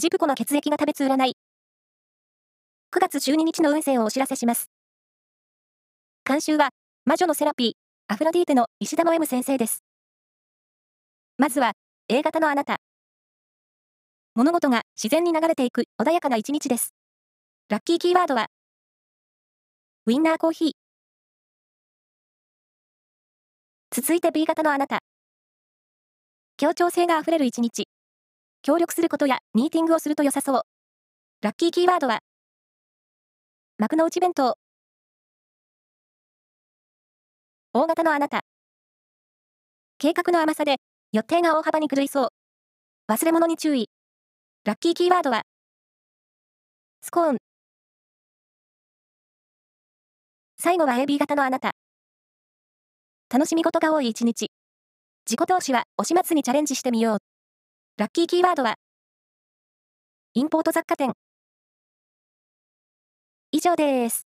ジプコの血液が食べつ占い。9月12日の運勢をお知らせします。監修は、魔女のセラピー、アフロディーテの石田の M 先生です。まずは、A 型のあなた。物事が自然に流れていく穏やかな一日です。ラッキーキーワードは、ウィンナーコーヒー。続いて B 型のあなた。協調性があふれる一日。協力することやミーティングをすると良さそう。ラッキーキーワードは、幕の内弁当。大型のあなた。計画の甘さで予定が大幅に狂いそう。忘れ物に注意。ラッキーキーワードは、スコーン。最後は AB 型のあなた。楽しみ事が多い一日。自己投資はお始末にチャレンジしてみよう。ラッキーキーワードは、インポート雑貨店。以上です。